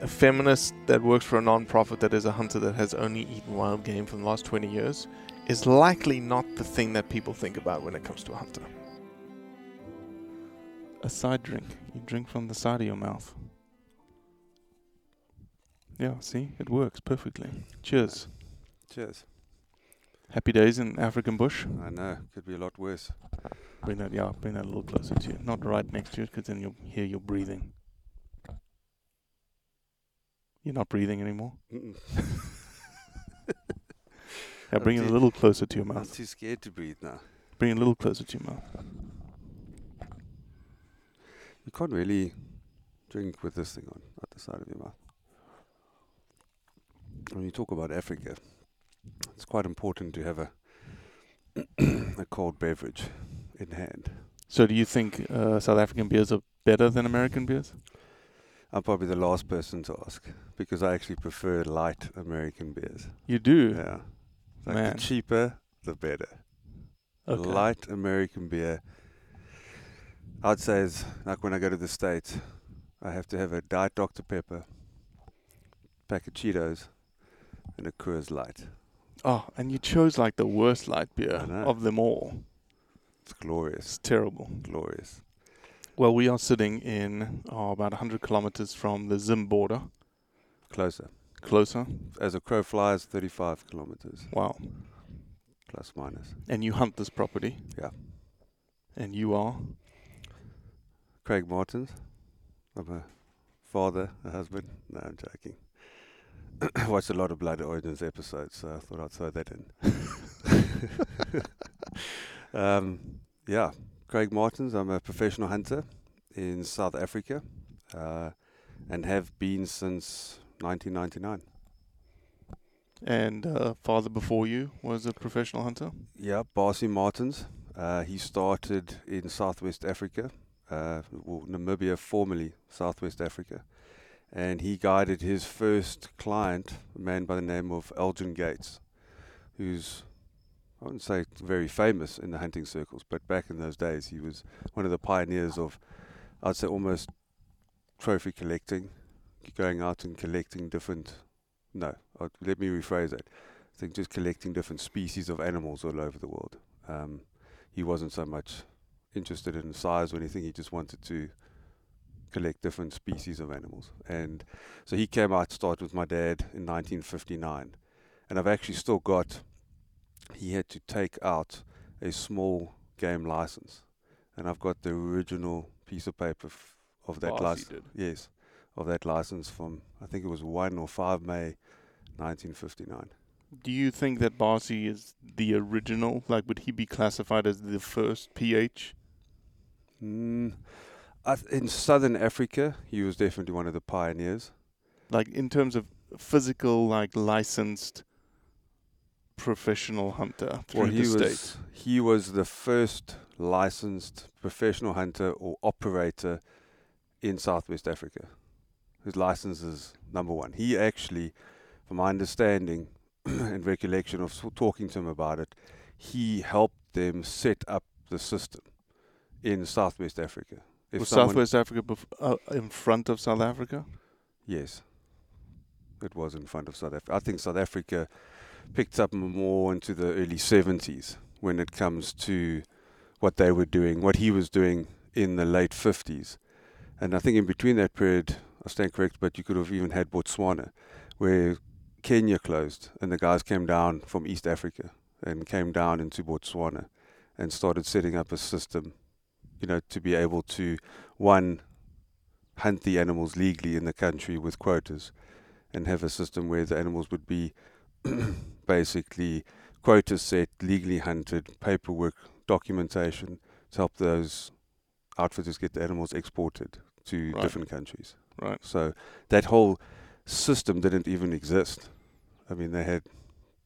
a feminist that works for a non-profit that is a hunter that has only eaten wild game for the last 20 years is likely not the thing that people think about when it comes to a hunter. A side drink. You drink from the side of your mouth. Yeah, see? It works perfectly. Cheers. Cheers. Happy days in African bush. I know, could be a lot worse. Bring that, yeah, bring that a little closer to you. Not right next to you, because then you'll hear your breathing. You're not breathing anymore. Yeah, bring it a little closer to your I'm mouth. too scared to breathe now. Bring it a little closer to your mouth. You can't really drink with this thing on at the side of your mouth. When you talk about Africa, it's quite important to have a a cold beverage in hand. So, do you think uh, South African beers are better than American beers? I'm probably the last person to ask because I actually prefer light American beers. You do. Yeah, like Man. the cheaper, the better. A Okay. light American beer. I'd say is like when I go to the States, I have to have a Diet Dr. Pepper, pack of Cheetos, and a Coors Light. Oh, and you chose like the worst light beer of them all. It's glorious, It's terrible. glorious. Well, we are sitting in oh, about 100 kilometers from the Zim border. Closer. Closer. As a crow flies, 35 kilometers, Wow. plus minus. And you hunt this property. Yeah. And you are. Craig Maartens. I'm a father, a husband. No, I'm joking. I watched a lot of Blood Origins episodes, so I thought I'd throw that in. um, yeah, Craig Maartens. I'm a professional hunter in South Africa uh, and have been since 1999. And uh, father before you was a professional hunter. Yeah, Barcy Maartens. Uh, he started in Southwest Africa, uh, well, Namibia, formerly Southwest Africa, and he guided his first client, a man by the name of Elgin Gates, who's I wouldn't say very famous in the hunting circles, but back in those days, he was one of the pioneers of, I'd say, almost trophy collecting, going out and collecting different. No, uh, let me rephrase that. I think just collecting different species of animals all over the world. Um, he wasn't so much interested in size or anything. He just wanted to collect different species of animals. And so he came out, started with my dad in 1959. And I've actually still got, he had to take out a small game license. And I've got the original piece of paper f- of that license. Yes, of that license from, I think it was 1 or 5 May 1959. Do you think that Barcy is the original? Like, would he be classified as the first PH? Mm, I th- in southern Africa, he was definitely one of the pioneers. Like, in terms of physical, like, licensed professional hunter through Well, he the was state? he was the first licensed professional hunter or operator in Southwest Africa. His license is number one. He actually, from my understanding and recollection of talking to him about it, he helped them set up the system in Southwest Africa. If Was Southwest Africa bef- uh, in front of South Africa? Yes. It was in front of South Africa. I think South Africa picked up more into the early 70s when it comes to what they were doing, what he was doing in the late 50s. And I think in between that period, I stand correct, but you could have even had Botswana, where Kenya closed and the guys came down from East Africa and came down into Botswana and started setting up a system, you know, to be able to, one, hunt the animals legally in the country with quotas and have a system where the animals would be basically quotas set, legally hunted, paperwork, documentation to help those outfitters get the animals exported to Right. different countries. Right. So that whole system didn't even exist. I mean, they had,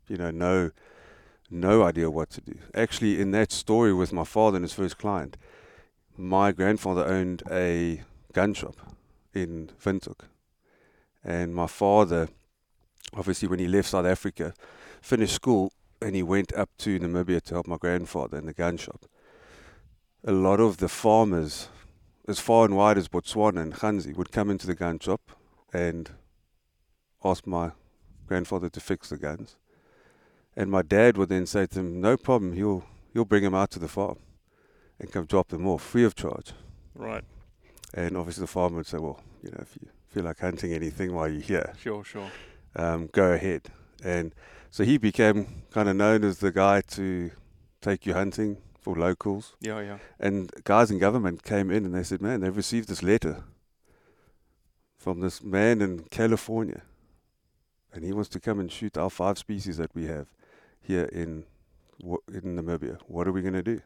you know, no, no idea what to do. Actually, in that story with my father and his first client, my grandfather owned a gun shop in Windhoek. And my father, obviously, when he left South Africa, finished school and he went up to Namibia to help my grandfather in the gun shop. A lot of the farmers, as far and wide as Botswana and Ghanzi, would come into the gun shop and ask my grandfather to fix the guns. And my dad would then say to him, No problem, he'll, he'll bring him out to the farm and come drop them off free of charge. Right. And obviously the farmer would say, well, you know, if you feel like hunting anything while you're here, Sure, sure. um, go ahead. And so he became kind of known as the guy to take you hunting for locals. Yeah, yeah. And guys in government came in and they said, man, they've received this letter from this man in California. And he wants to come and shoot our five species that we have here in in Namibia. What are we going to do?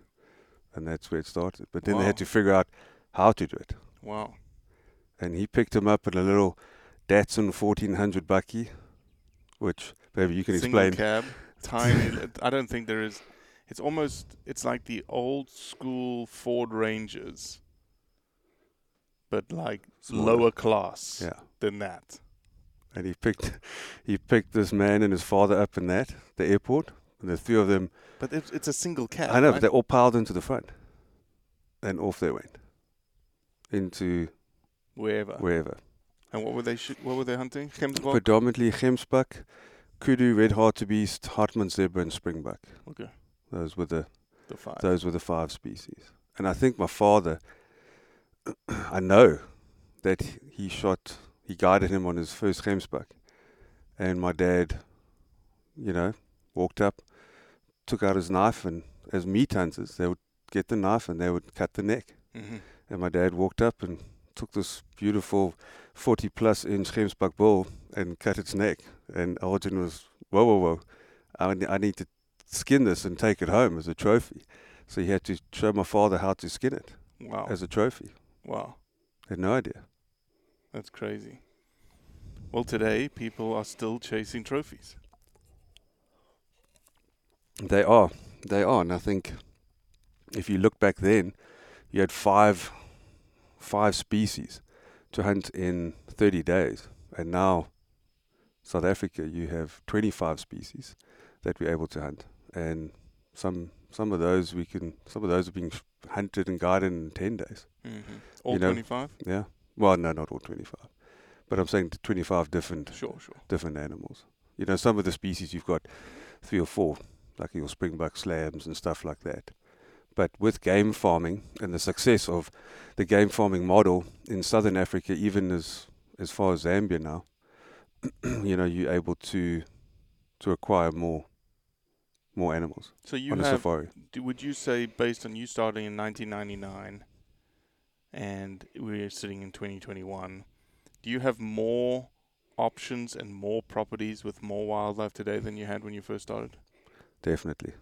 And that's where it started. But then they had to figure out how to do it Wow. and he picked him up in a little Datsun 1400 bakkie, which maybe you can Single explain. cab, tiny. I don't think there is. It's almost. It's like the old school Ford Rangers, but like Smaller. lower class Yeah, than that. and he picked he picked this man and his father up in that the airport, and the three of them. But it's, it's a single cab. I know, right? but they all piled into the front, and off they went into wherever. wherever. And what were they? Sh- what were they hunting? Gemsbok. Predominantly Gemsbuck, kudu, red hartebeest, Hartmann zebra, and springbuck. Okay. Those were the The five. Those were the five species. And I think my father, I know that he shot, he guided him on his first Gemsbuck. And my dad, you know, walked up, took out his knife, and as meat hunters, they would get the knife and they would cut the neck. hmm And my dad walked up and took this beautiful 40 plus inch Gemsbuck bull and cut its neck. And Elgin was, whoa, whoa, whoa. I, I need to skin this and take it home as a trophy. So he had to show my father how to skin it Wow. as a trophy. wow. had no idea. That's crazy. Well, today people are still chasing trophies. They are. They are. And I think if you look back then, you had five five species to hunt in 30 days. And now, South Africa, you have 25 species that we're able to hunt. And some some of those we can some of those are being hunted and guided in 10 days. Mm-hmm. All You know, 25? Yeah. Well, no, not all 25. But I'm saying 25 different Sure, sure. different animals You know, some of the species you've got three or four, like your springbuck slams and stuff like that. But with game farming and the success of the game farming model in southern Africa, even as as far as Zambia now, you know, you're able to to acquire more more animals So you on a have, safari. do- would you say, based on you starting in 1999 and we're sitting in 2021, do you have more options and more properties with more wildlife today than you had when you first started? Definitely.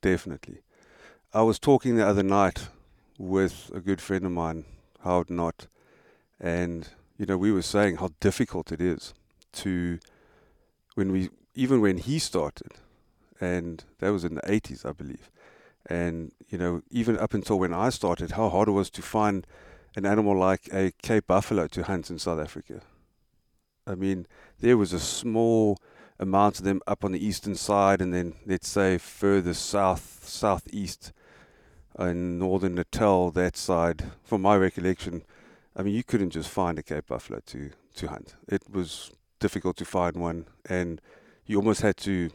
Definitely. I was talking the other night with a good friend of mine, Howard Knott, and you know, we were saying how difficult it is to when we even when he started and that was in the eighties I believe. And, you know, even up until when I started, how hard it was to find an animal like a Cape buffalo to hunt in South Africa. I mean, there was a small amount of them up on the eastern side, and then let's say further south, southeast, in northern Natal, that side. From my recollection, I mean, you couldn't just find a Cape buffalo to to hunt. It was difficult to find one, and you almost had to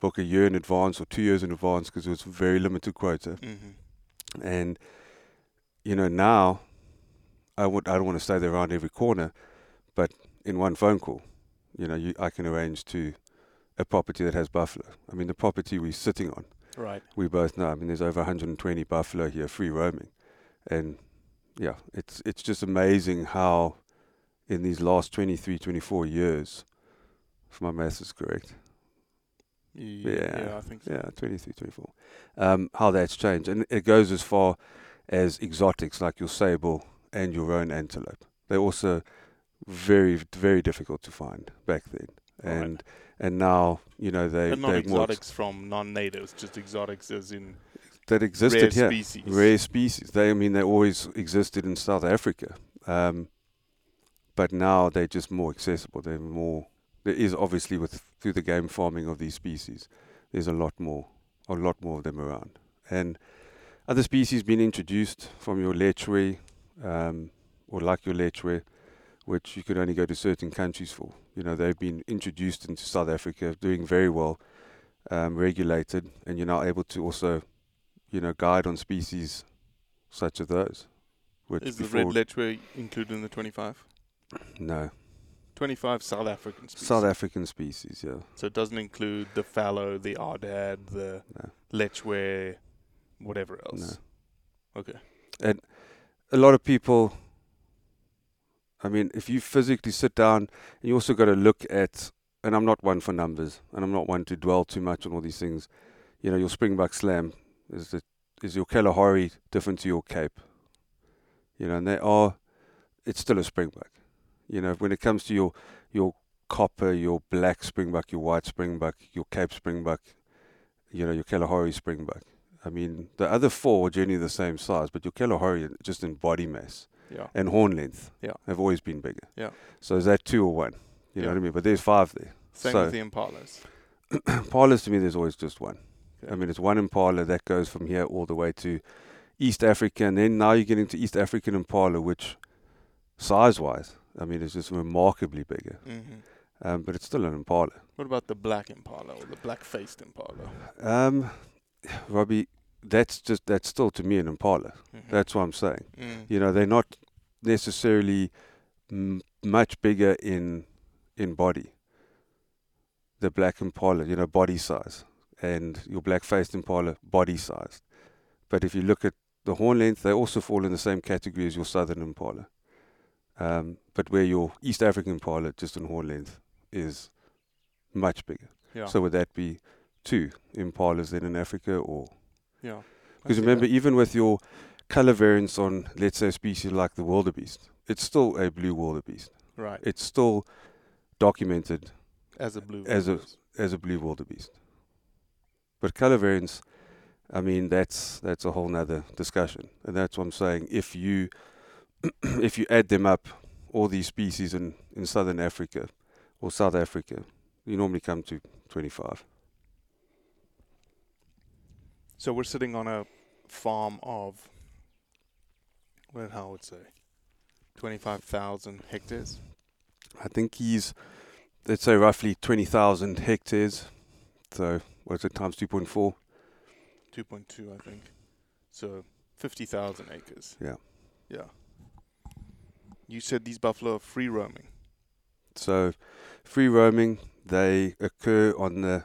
book a year in advance or two years in advance because it was very limited quota. Mm-hmm. And you know now, I would I don't want to stay there around every corner, but in one phone call, you know, you, I can arrange to a property that has buffalo. I mean, the property we're sitting on, Right. we both know. I mean, there's over 120 buffalo here, free roaming, and yeah, it's it's just amazing how in these last 23, 24 years, if my maths is correct, Yeah, Yeah, I think so. yeah, 23, 24. Um, how that's changed. And it goes as far as exotics like your sable and your roan antelope. They're also very, very difficult to find back then. Right. And and now, you know, they, But not more exotics from non-natives, just exotics as in that existed rare here. species. Rare species. They, I mean, they always existed in South Africa. Um, but now they're just more accessible. They're more, there is obviously with, through the game farming of these species, there's a lot more, a lot more of them around. And other species being introduced from your lechwe, um, or like your lechwe, which you could only go to certain countries for. You know, they've been introduced into South Africa, doing very well, um, regulated, and you're now able to also, you know, guide on species such as those. Which Is the red lechwe included in the 25? no 25 South African species. South African species, yeah, So it doesn't include the fallow, the aoudad, the no, lechwe, whatever else. no. Okay. And a lot of people, I mean, if you physically sit down, you also got to look at, and I'm not one for numbers, and I'm not one to dwell too much on all these things. You know, your Springbok Slam is the is your Kalahari different to your Cape? You know, and they are, it's still a Springbok. You know, when it comes to your your copper, your black Springbok, your white Springbok, your Cape Springbok, you know, your Kalahari Springbok. I mean, the other four are generally the same size, but your Kalahari, just in body mass Yeah. and horn length, Yeah. have always been bigger. Yeah. So is that two or one? You know what I mean? But there's five there. Same so with the impalas. Impalas to me, there's always just one. Okay. I mean, it's one Impala that goes from here all the way to East Africa, and then now you're getting to East African Impala, which size-wise, I mean, it's just remarkably bigger. hmm Um, but it's still an Impala. What about the black impala or the black-faced impala? Um, Robbie, that's just that's still to me an Impala. Mhm. That's what I'm saying. Mm. You know, they're not necessarily m- much bigger in in body. The black impala, you know, body size, and your black-faced impala, body size. But if you look at the horn length, they also fall in the same category as your southern impala. Um, but where your East African impala, just in horn length, is much bigger. Yeah. So would that be two impalas then in Africa, or yeah. Because remember, that. even with your color variants on, let's say, a species like the wildebeest, it's still a blue wildebeest. right It's still documented as a blue. as a wildebeest. as a blue wildebeest. But color variants, I mean, that's that's a whole nother discussion, and that's what I'm saying. If you if you add them up, all these species in in southern Africa or South Africa, you normally come to 25. So we're sitting on a farm of, what how would say, twenty-five thousand hectares. I think he's let's say roughly 20,000 hectares. So what's it times 2.4? 2.2, I think. So 50,000 acres. Yeah. Yeah. You said these buffalo are free roaming. So free roaming, they occur on the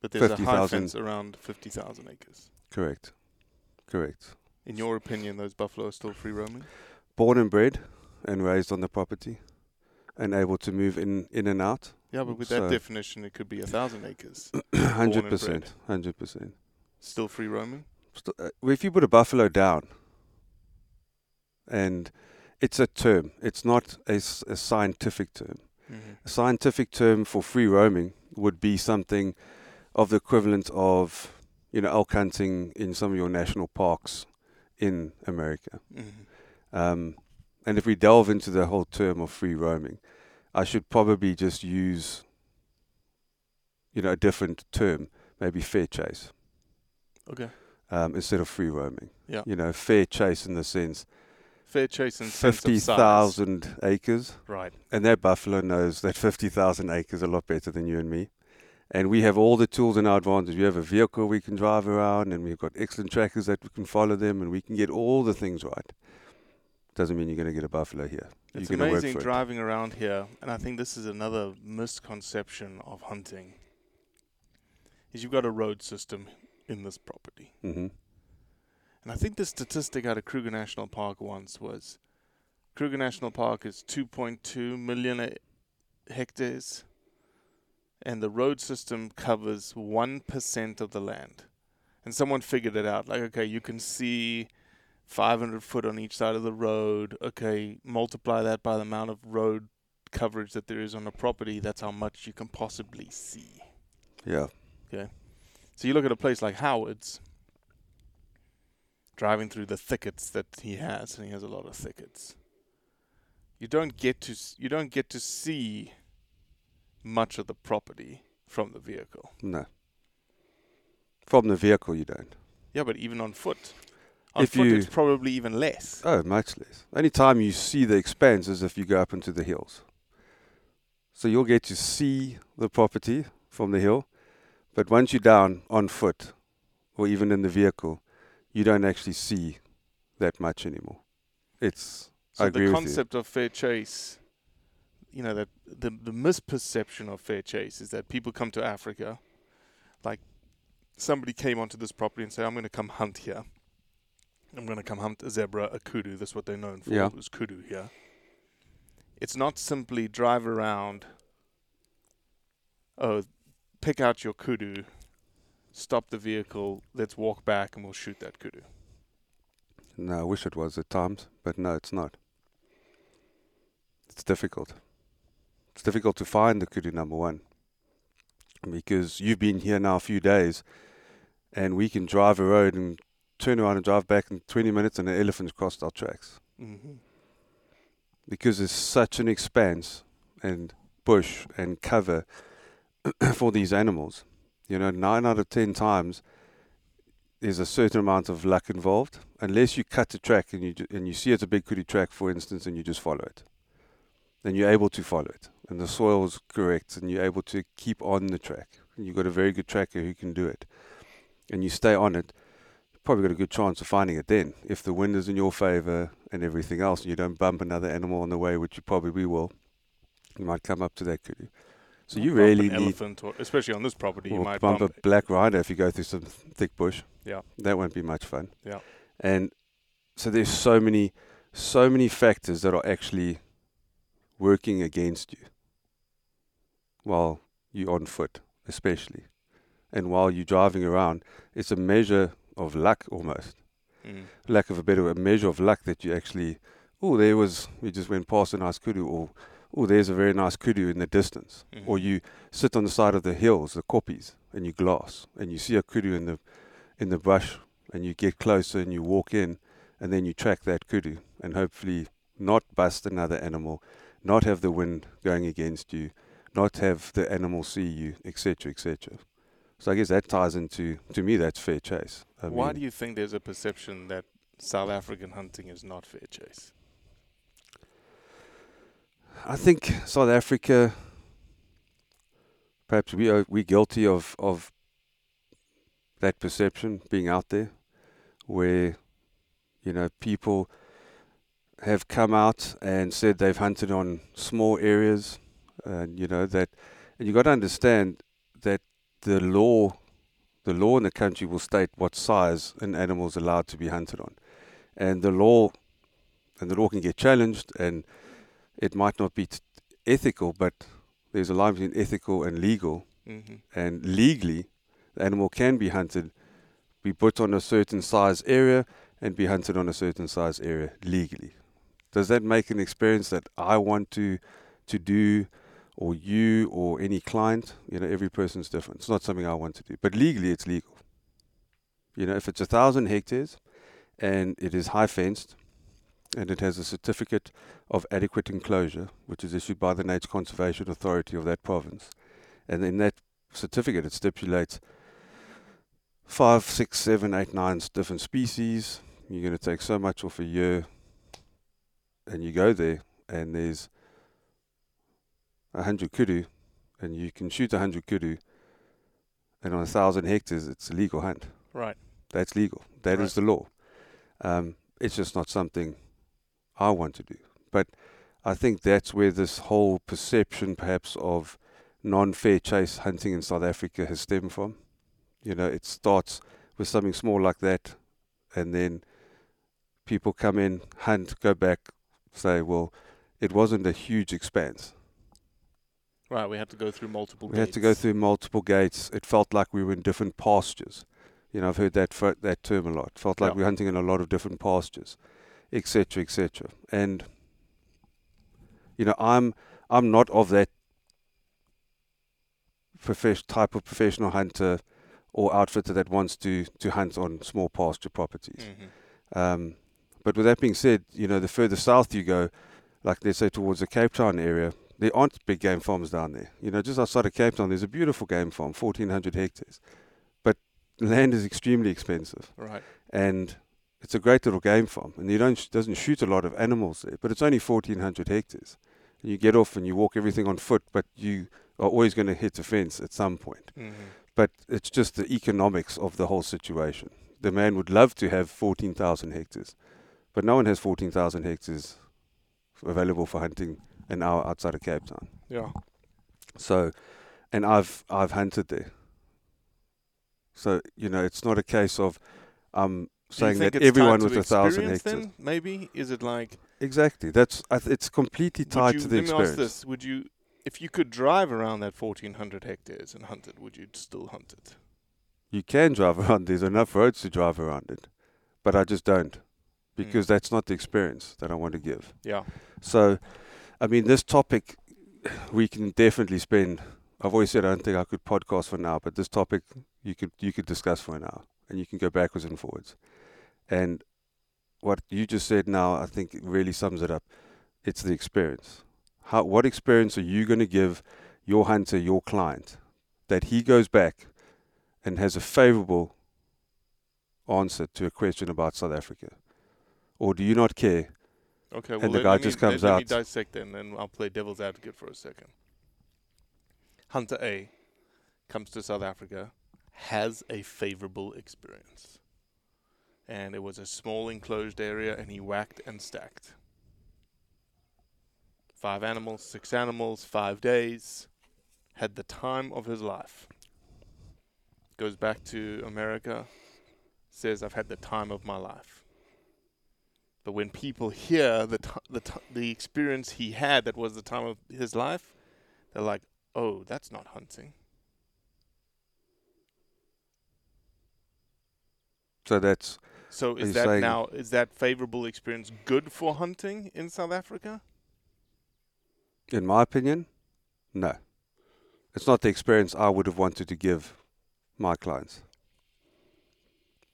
But there's a high 50,000. fence around 50,000 acres. correct, correct. In your opinion, those buffalo are still free roaming? Born and bred and raised on the property, and able to move in in and out. Yeah, but with So- that definition, it could be a thousand acres. 100%. hundred percent. Still free roaming? Uh, If you put a buffalo down, and it's a term, it's not a scientific term. Mm-hmm. A scientific term for free roaming would be something of the equivalent of, you know, elk hunting in some of your national parks in America. Mm-hmm. Um, and if we delve into the whole term of free roaming, I should probably just use, you know, a different term, maybe fair chase, Okay. um, instead of free roaming. Yeah. You know, fair chase in the sense Fair chase and fifty thousand acres, Right. and that buffalo knows that fifty thousand acres a lot better than you and me. And we have all the tools in our advantage. We have a vehicle we can drive around, and we've got excellent trackers that we can follow them, and we can get all the things right. Doesn't mean you're going to get a buffalo here. It's you're amazing driving around here, and I think this is another misconception of hunting. Is you've got a road system in this property, it. And I think the statistic out of Kruger National Park once was Kruger National Park is 2.2 million uh, hectares, and the road system covers one percent of the land. And someone figured it out. Like, okay, you can see 500 foot on each side of the road. Okay, multiply that by the amount of road coverage that there is on a property. That's how much you can possibly see. Yeah. Okay. So you look at a place like Howard's, driving through the thickets that he has, and he has a lot of thickets. You don't get to you don't get to see much of the property from the vehicle. No. From the vehicle, you don't. Yeah, but even on foot, on If foot you- it's probably even less. Oh, much less. Only time you see the expanse is if you go up into the hills. So you'll get to see the property from the hill, but once you're down on foot or even in the vehicle, you don't actually see that much anymore. It's So the concept of fair chase, you know, that the the misperception of fair chase is that people come to Africa, like somebody came onto this property and said, "I'm going to come hunt here. I'm going to come hunt a zebra, a kudu. That's what they're known for. Yeah. It was kudu here. It's not simply drive around. Oh, pick out your kudu, stop the vehicle, let's walk back, and we'll shoot that kudu. No, I wish it was at times, but no, it's not. It's difficult. It's difficult to find the kudu number one because you've been here now a few days, and we can drive a road and turn around and drive back in 20 minutes, and the elephant's crossed our tracks Mm-hmm. because there's such an expanse and bush and cover for these animals. You know, nine out of ten times there's a certain amount of luck involved, unless you cut the track and you and you see it's a big kudu track, for instance, and you just follow it. Then you're able to follow it, and the soil is correct, and you're able to keep on the track. And you've got a very good tracker who can do it, and you stay on it. You've probably got a good chance of finding it then, if the wind is in your favor and everything else, and you don't bump another animal on the way, which you probably will. You might come up to that kudu. So you really need elephant, or especially on this property, you might bump, bump a black rider if you go through some thick bush. Yeah. That won't be much fun. Yeah. And so there's so many so many factors that are actually working against you while you're on foot, especially. And while you're driving around, it's a measure of luck almost. Mm. Lack of a better word, a measure of luck that you actually oh there was we just went past a nice kudu or oh there's a very nice kudu in the distance. Or Mhm. you sit on the side of the hills, the koppies, and you glass, and you see a kudu in the in the brush, and you get closer and you walk in, and then you track that kudu, and hopefully not bust another animal, not have the wind going against you, not have the animal see you, etc., etc. So I guess that ties into to me that's fair chase. I Why mean, do you think there's a perception that South African hunting is not fair chase? I think South Africa perhaps we are we guilty of of that perception being out there, where you know people have come out and said they've hunted on small areas, and you know that, and you got to understand that the law, the law in the country will state what size an animal is allowed to be hunted on, and the law, and the law can get challenged, and it might not be t- ethical, but there's a line between ethical and legal, Mhm. and legally, the animal can be hunted, be put on a certain size area, and be hunted on a certain size area legally. Does that make an experience that I want to to do, or you, or any client? You know, every person's different. It's not something I want to do, but legally, it's legal. You know, if it's a thousand hectares, and it is high fenced, and it has a certificate of adequate enclosure, which is issued by the Nature Conservation Authority of that province, and in that certificate it stipulates five, six, seven, eight, nine different species. You're going to take so much off a year, and you go there, and there's a hundred kudu, and you can shoot a hundred kudu, and on a thousand hectares, it's a legal hunt. Right. That's legal. That is Right. the law. Um, it's just not something I want to do. But I think that's where this whole perception, perhaps, of non-fair chase hunting in South Africa has stemmed from. You know, it starts with something small like that, and then people come in, hunt, go back, say, well, it wasn't a huge expanse. Right. We had to go through multiple. Gates. We had to go through multiple gates. It felt like we were in different pastures. You know, I've heard that that term a lot. Felt like Yeah. we we're hunting in a lot of different pastures, etc., etc. And you know, I'm I'm not of that profes- type of professional hunter or outfitter that wants to to hunt on small pasture properties. Mhm. Um, but with that being said, you know, the further south you go, like let's say towards the Cape Town area, there aren't big game farms down there. You know, just outside of Cape Town, there's a beautiful game farm, 1,400 hectares. But land is extremely expensive. Right. And it's a great little game farm. And you don't sh- doesn't shoot a lot of animals there, but it's only 1,400 hectares. And you get off and you walk everything on foot, but you are always going to hit a fence at some point. Mhm. But it's just the economics of the whole situation. The man would love to have 14,000 hectares, but no one has 14,000 hectares available for hunting an hour outside of Cape Town. Yeah. So, and I've I've hunted there. So you know, it's not a case of um Do you saying that everyone with a thousand hectares. Then? Maybe is it like Exactly. That's it's completely tied you, to the let experience. me ask this: Would you, if you could drive around that 1,400 hectares and hunt it, would you still hunt it? You can drive around. There's enough roads to drive around it, but I just don't because hmm. that's not the experience that I want to give. Yeah. So, I mean, this topic we can definitely spend. I've always said I don't think I could podcast for now, but this topic you could you could discuss for an hour, and you can go backwards and forwards. And what you just said now, I think really sums it up. It's the experience. How what experience are you going to give your hunter, your client, that he goes back and has a favorable answer to a question about South Africa, or do you not care? Okay. And the guy just me, comes let, out. Let me dissect then, and I'll play devil's advocate for a second. Hunter A comes to South Africa, has a favorable experience, and it was a small enclosed area, and he whacked and stacked. Five animals, six animals, five days. Had the time of his life. Goes back to America, says, I've had the time of my life. But when people hear the, t- the, t- the experience he had that was the time of his life, they're like, oh, that's not hunting. So that's So is that saying- now, is that favorable experience good for hunting in South Africa? In my opinion, no. It's not the experience I would have wanted to give my clients.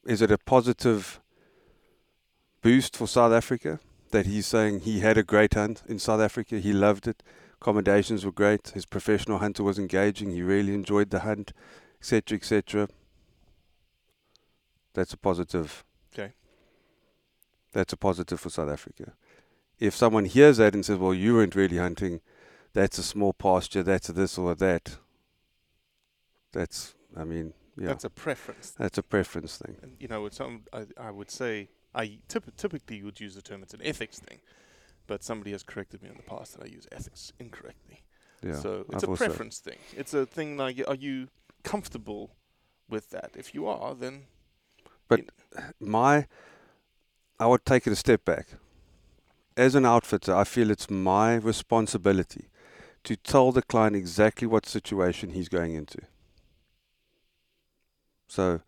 Is it a positive boost for South Africa that he's saying he had a great hunt in South Africa? He loved it. Accommodations were great. His professional hunter was engaging. He really enjoyed the hunt, etc., etc. That's a positive. That's a positive for South Africa. If someone hears that and says, "Well, you weren't really hunting," that's a small pasture, that's a this or that. That's, I mean, yeah. That's a preference. That's a preference thing. And, you know, some I, I would say I typ- typically would use the term it's an ethics thing, but somebody has corrected me in the past that I use ethics incorrectly. Yeah. So it's I've a preference thing. It's a thing like, are you comfortable with that? If you are, then But my, I would take it a step back. As an outfitter, I feel it's my responsibility to tell the client exactly what situation he's going into. So,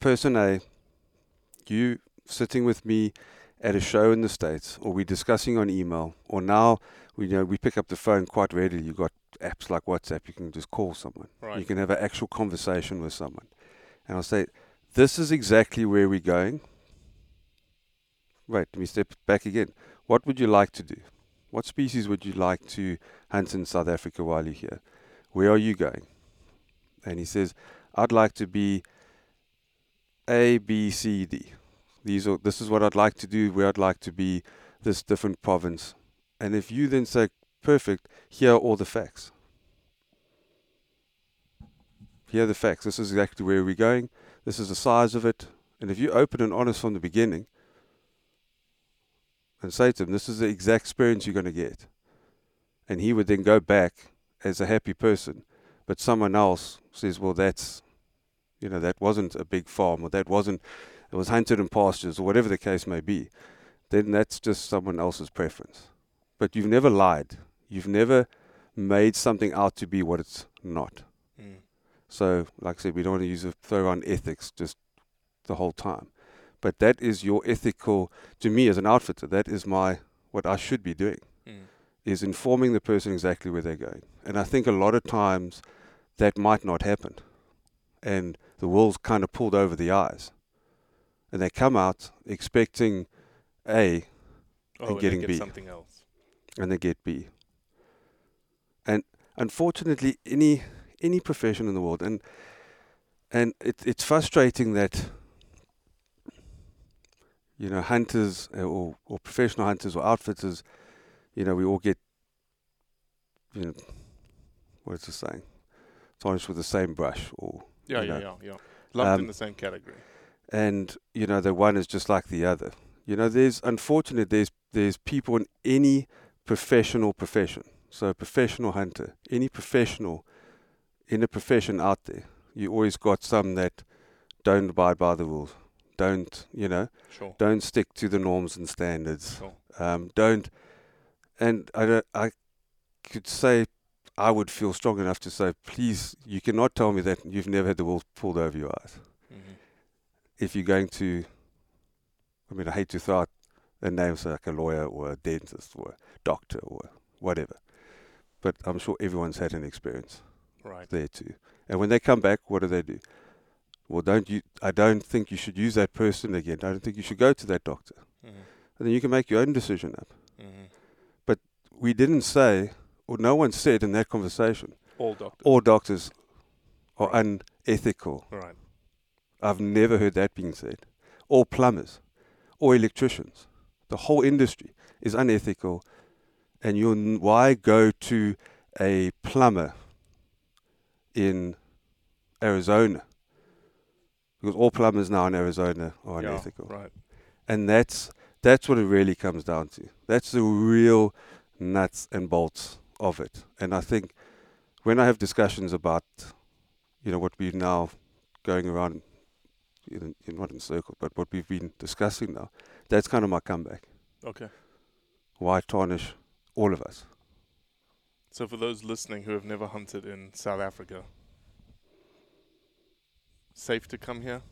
person A, you sitting with me at a show in the States, or we're discussing on email, or now we you know we pick up the phone quite readily. You've got apps like WhatsApp, you can just call someone. Right. You can have an actual conversation with someone. And I'll say, This is exactly where we're going. Wait, let me step back again. What would you like to do? What species would you like to hunt in South Africa while you're here? Where are you going? And he says, I'd like to be A, B, C, D. These are this is what I'd like to do, where I'd like to be, this different province. And if you then say, Perfect, here are all the facts. Here are the facts. This is exactly where we're going. This is the size of it. And if you open and honest from the beginning and say to him, this is the exact experience you're going to get. And he would then go back as a happy person. But someone else says, well, that's, you know, that wasn't a big farm or that wasn't, it was hunted in pastures or whatever the case may be. Then that's just someone else's preference. But you've never lied. You've never made something out to be what it's not. Mm. So, like I said, we don't want to use a throw on ethics just the whole time. But that is your ethical, to me as an outfitter, that is my, what I should be doing, Mm. is informing the person exactly where they're going. And I think a lot of times that might not happen. And the wool's kind of pulled over the eyes. And they come out expecting A Oh, and and getting get B. something else. and they get B. And unfortunately, any any profession in the world, and and it, it's frustrating that you know hunters uh, or or professional hunters or outfitters, you know, we all get you know what is the saying? Tarnished with the same brush, or Yeah, you yeah, know, yeah, yeah. Lumped in um, the same category. and you know the one is just like the other. You know, there's unfortunate there's there's people in any professional profession. So a professional hunter, any professional in a profession out there, you always got some that don't abide by the rules. Don't you know? Sure. Don't stick to the norms and standards. Sure. Um, don't. And I don't, I could say I would feel strong enough to say, please, you cannot tell me that you've never had the wool pulled over your eyes Mhm. if you're going to, I mean, I hate to throw out a name so like a lawyer or a dentist or a doctor or whatever, but I'm sure everyone's had an experience Right. there too. And when they come back, what do they do? Well, don't you? I don't think you should use that person again. I don't think you should go to that doctor. Mhm. And then you can make your own decision up. Mhm. But we didn't say, or no one said in that conversation, All doctors. all doctors are unethical. Right. I've never heard that being said. Or plumbers, or electricians. The whole industry is unethical. And you, n- why go to a plumber in Arizona? Because all plumbers now in Arizona are Yeah, unethical. right. And that's that's what it really comes down to. That's the real nuts and bolts of it. And I think when I have discussions about, you know, what we're now going around, in, in, not in circle, but what we've been discussing now, that's kind of my comeback. Okay. Why tarnish all of us? So for those listening who have never hunted in South Africa, safe to come here?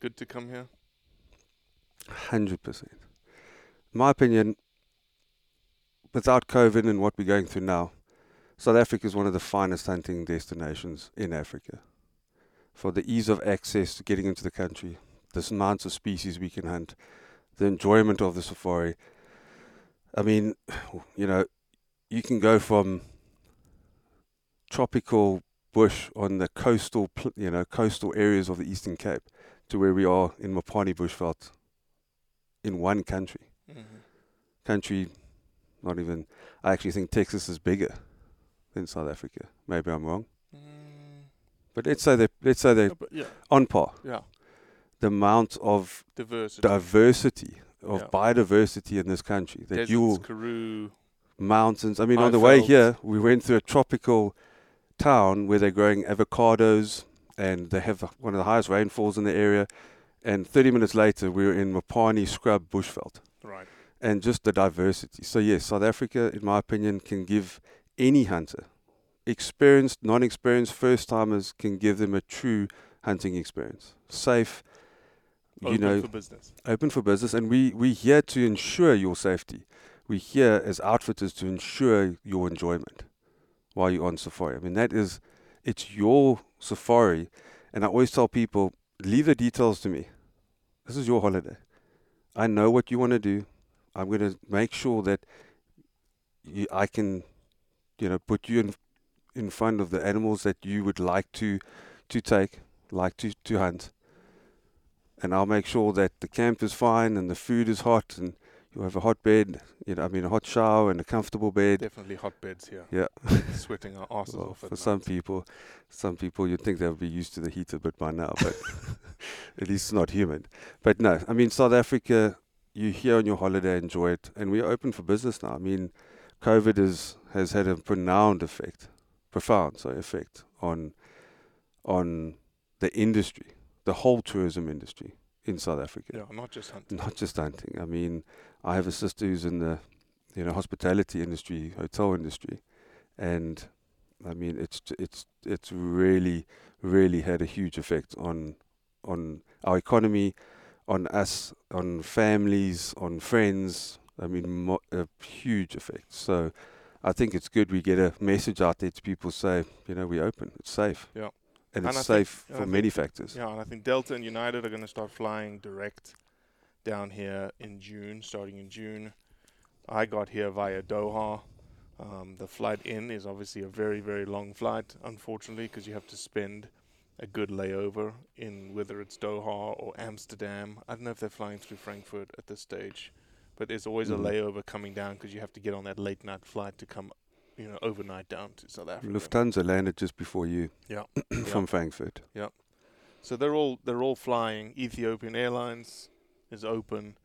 Good to come here? Hundred percent. My opinion, without COVID and what we're going through now, South Africa is one of the finest hunting destinations in Africa. For the ease of access to getting into the country, the amounts of species we can hunt, the enjoyment of the safari. I mean, you know, you can go from tropical bush on the coastal, pl- you know, coastal areas of the Eastern Cape to where we are in Mopani Bushveld in one country. Mm-hmm. Country, not even. I actually think Texas is bigger than South Africa. Maybe I'm wrong. Mm, but let's say they let's say they're Yeah, on par. yeah, The amount of diversity. diversity of Yeah. biodiversity in this country that Deserts, you Karoo. mountains. I mean, on the way here, we went through a tropical town where they're growing avocados and they have one of the highest rainfalls in the area. And 30 minutes later, we were in Mopani scrub bushveld. Right. And just the diversity. So, yes, South Africa, in my opinion, can give any hunter, experienced, non experienced, first timers, can give them a true hunting experience. Safe, you Open know, for business. open for business, and we we here to ensure your safety. We're here as outfitters to ensure your enjoyment while you're on safari. I mean that is, it's your safari, and I always tell people leave the details to me. This is your holiday. I know what you want to do. I'm going to make sure that you, I can, you know, put you in in front of the animals that you would like to to take, like to to hunt and I'll make sure that the camp is fine and the food is hot and you have a hot bed, you know, I mean a hot shower and a comfortable bed. Definitely hot beds here. Yeah. Sweating our asses Well, off. for some people, some people you'd think they would be used to the heat a bit by now, but at least it's not humid. But no, I mean South Africa, you're here on your holiday, enjoy it, and we're open for business now. I mean, COVID is has had a profound effect, profound sorry effect on on the industry, the whole tourism industry in South Africa Yeah, not just hunting. not just hunting. I mean, I have a sister who's in the, you know, hospitality industry, hotel industry, and I mean, it's it's it's really really had a huge effect on on our economy, on us, on families, on friends. I mean, mo- a huge effect. So, I think it's good we get a message out there to people say, you know, we open, it's safe. Yeah. And, And it's I safe and for many think- factors. Yeah, and I think Delta and United are going to start flying direct down here in June, starting in June. I got here via Doha. Um, the flight in is obviously a very, very long flight, unfortunately, because you have to spend a good layover in whether it's Doha or Amsterdam. I don't know if they're flying through Frankfurt at this stage, but there's always Mhm. a layover coming down because you have to get on that late night flight to come, you know, overnight down to South Africa. Lufthansa landed just before you Yeah. from Frankfurt. Yeah. So they're all they're all flying. Ethiopian Airlines is open.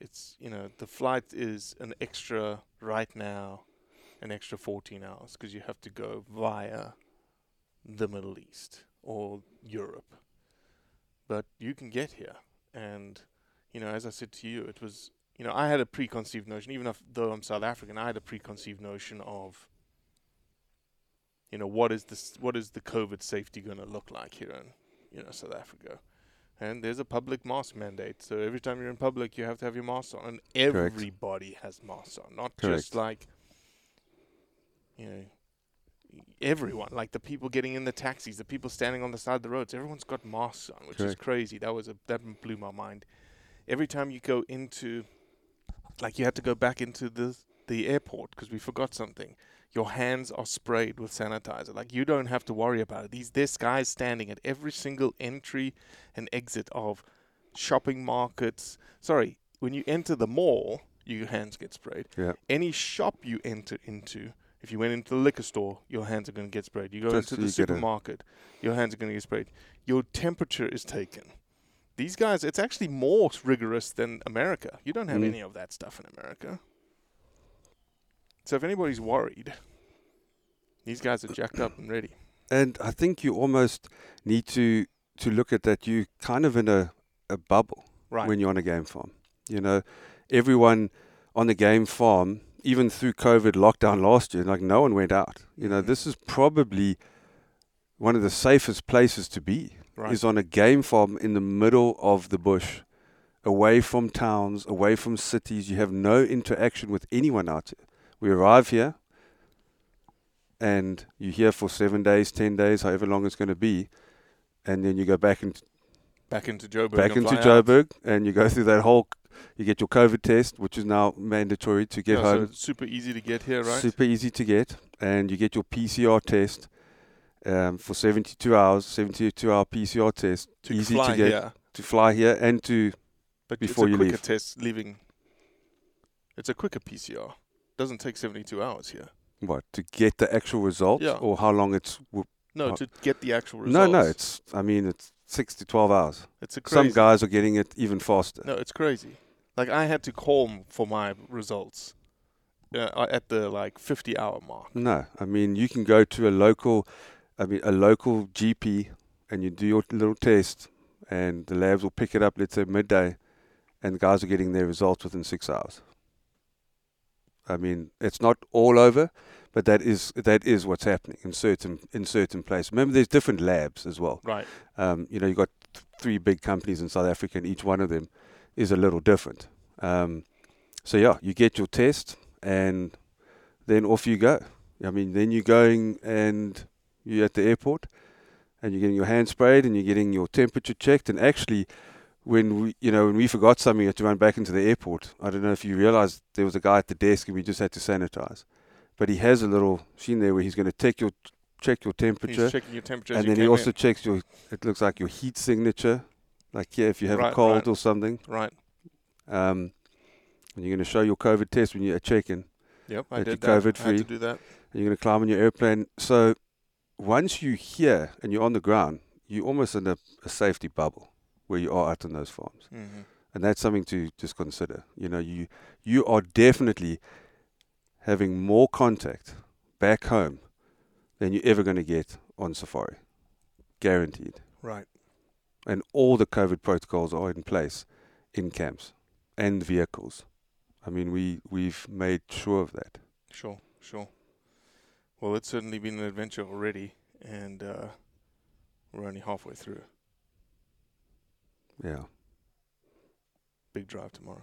It's you know the flight is an extra right now, an extra 14 hours because you have to go via the Middle East or Europe. But you can get here, and you know as I said to you, it was you know I had a preconceived notion, even if, though I'm South African, I had a preconceived notion of you know what is this what is the COVID safety going to look like here in you know South Africa, and there's a public mask mandate. So every time you're in public, you have to have your mask on, and Correct. everybody has masks on, not Correct. just like you know everyone, like the people getting in the taxis, the people standing on the side of the roads. Everyone's got masks on, which is crazy. That was a that blew my mind. Every time you go into, like you had to go back into the the airport because we forgot something. Your hands are sprayed with sanitizer. Like you don't have to worry about it. These this guys standing at every single entry and exit of shopping markets. Sorry, when you enter the mall, your hands get sprayed. Yeah. Any shop you enter into, if you went into the liquor store, your hands are going to get sprayed. You go Just into so the supermarket, your hands are going to get sprayed. Your temperature is taken. These guys, it's actually more rigorous than America. You don't have Mm. any of that stuff in America. So if anybody's worried, these guys are jacked up and ready. And I think you almost need to to look at that. You kind of in a, a bubble Right. when you're on a game farm. You know, everyone on the game farm, even through COVID lockdown last year, like no one went out. You know, Mhm. this is probably one of the safest places to be. Right. Is on a game farm in the middle of the bush, away from towns, away from cities. You have no interaction with anyone out here. We arrive here, and you're here for seven days, ten days, however long it's going to be, and then you go back into back into Joburg. back into fly out. Joburg, and you go through that whole. You get your COVID test, which is now mandatory to get Yeah, so home. it's super easy to get here, right? Super easy to get, and you get your PCR test um, for 72 hours. 72 hour PCR test, to easy fly to get here. to fly here and to But before it's you a quicker leave. test leaving. It's a quicker PCR. Doesn't take 72 hours here. what to get the actual result, Yeah. or how long it's w- No, to get the actual result. No, no, it's. I mean, it's six to twelve hours. It's a Some guys are getting it even faster. No, it's crazy. Like I had to call for my results uh, at the like 50 hour mark. No, I mean you can go to a local, I mean a local GP, and you do your little test, and the labs will pick it up. Let's say midday, and the guys are getting their results within six hours. I mean, it's not all over, but that is that is what's happening in certain in certain places. Remember, there's different labs as well. Right. Um, you know, you've got th- three big companies in South Africa, and each one of them is a little different. Um, so yeah, you get your test, and then off you go. I mean, then you're going and you're at the airport, and you're getting your hand sprayed, and you're getting your temperature checked. And actually, when we, you know, when we forgot something, you had to run back into the airport. I don't know if you realized there was a guy at the desk, and we just had to sanitize. But he has a little machine there where he's going to take your check your temperature He's checking your temperature and then he also in. checks your it looks like your heat signature like here if you have Right, a cold right. or something Right. um and you're going to show your covid test when you're checking Yep, I did you're that. covid I had to do that. and you're going to climb on your airplane so once you're here and you're on the ground you're almost in a, a safety bubble where you are out on those farms Mhm. and that's something to just consider you know you you are definitely having more contact back home than you're ever going to get on safari guaranteed Right. and all the COVID protocols are in place in camps and vehicles. I mean, we we've made sure of that. Sure, sure. Well, it's certainly been an adventure already, and uh, we're only halfway through. Yeah. Big drive tomorrow.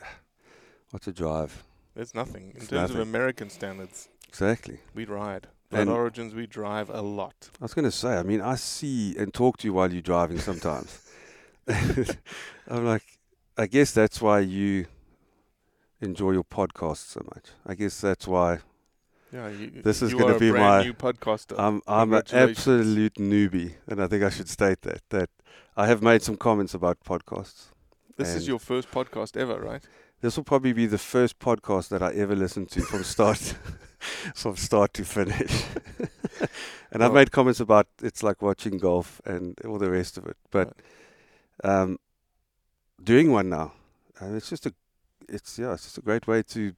What's a drive? It's nothing in It's terms of. American standards. Exactly. We ride. Blood And- Origins, we drive a lot. I was going to say. I mean, I see and talk to you while you're driving sometimes. I'm like, I guess that's why you enjoy your podcast so much. I guess that's why. Yeah, you, This is going to be brand my. new podcaster. I'm I'm an absolute newbie, and I think I should state that that I have made some comments about podcasts. This is your first podcast ever, right? This will probably be the first podcast that I ever listened to from start from start to finish. and I've made comments about it's like watching golf and all the rest of it. But um, doing one now, and it's just a it's yeah, it's just a great way to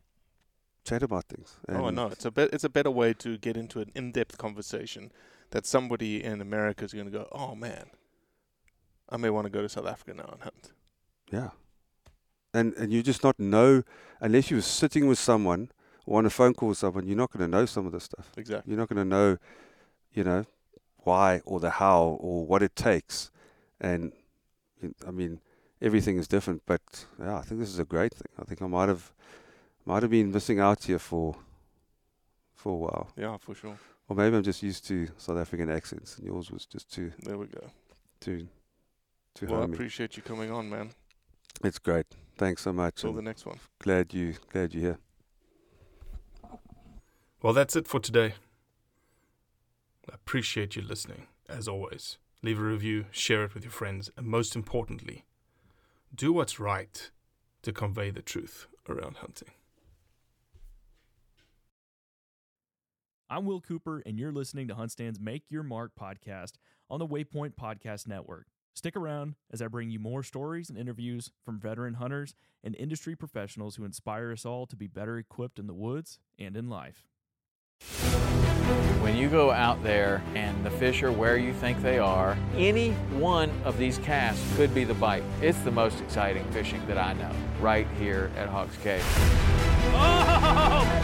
chat about things. oh, know. It's a be- it's a better way to get into an in-depth conversation that somebody in America is going to go, "Oh man, I may want to go to South Africa now and hunt." Yeah. And and you just not know unless you were sitting with someone or on a phone call with someone, you're not going to know some of this stuff. Exactly. You're not going to know, you know, why or the how or what it takes. And I mean, everything is different. But yeah, I think this is a great thing. I think I might have might have been missing out here for for a while. Yeah, for sure. Or maybe I'm just used to South African accents, and yours was just too There we go. too too Well, I appreciate you coming on, man. It's great. Thanks so much. Till the next one. Glad you glad you're here. Well, that's it for today. I appreciate you listening, as always. Leave a review, share it with your friends, and most importantly, do what's right to convey the truth around hunting. I'm Will Cooper, and you're listening to HuntStand's Make Your Mark podcast on the Waypoint Podcast Network. Stick around as I bring you more stories and interviews from veteran hunters and industry professionals who inspire us all to be better equipped in the woods and in life. When you go out there and the fish are where you think they are, any one of these casts could be the bite. It's the most exciting fishing that I know, right here at Hawks Cave. Oh,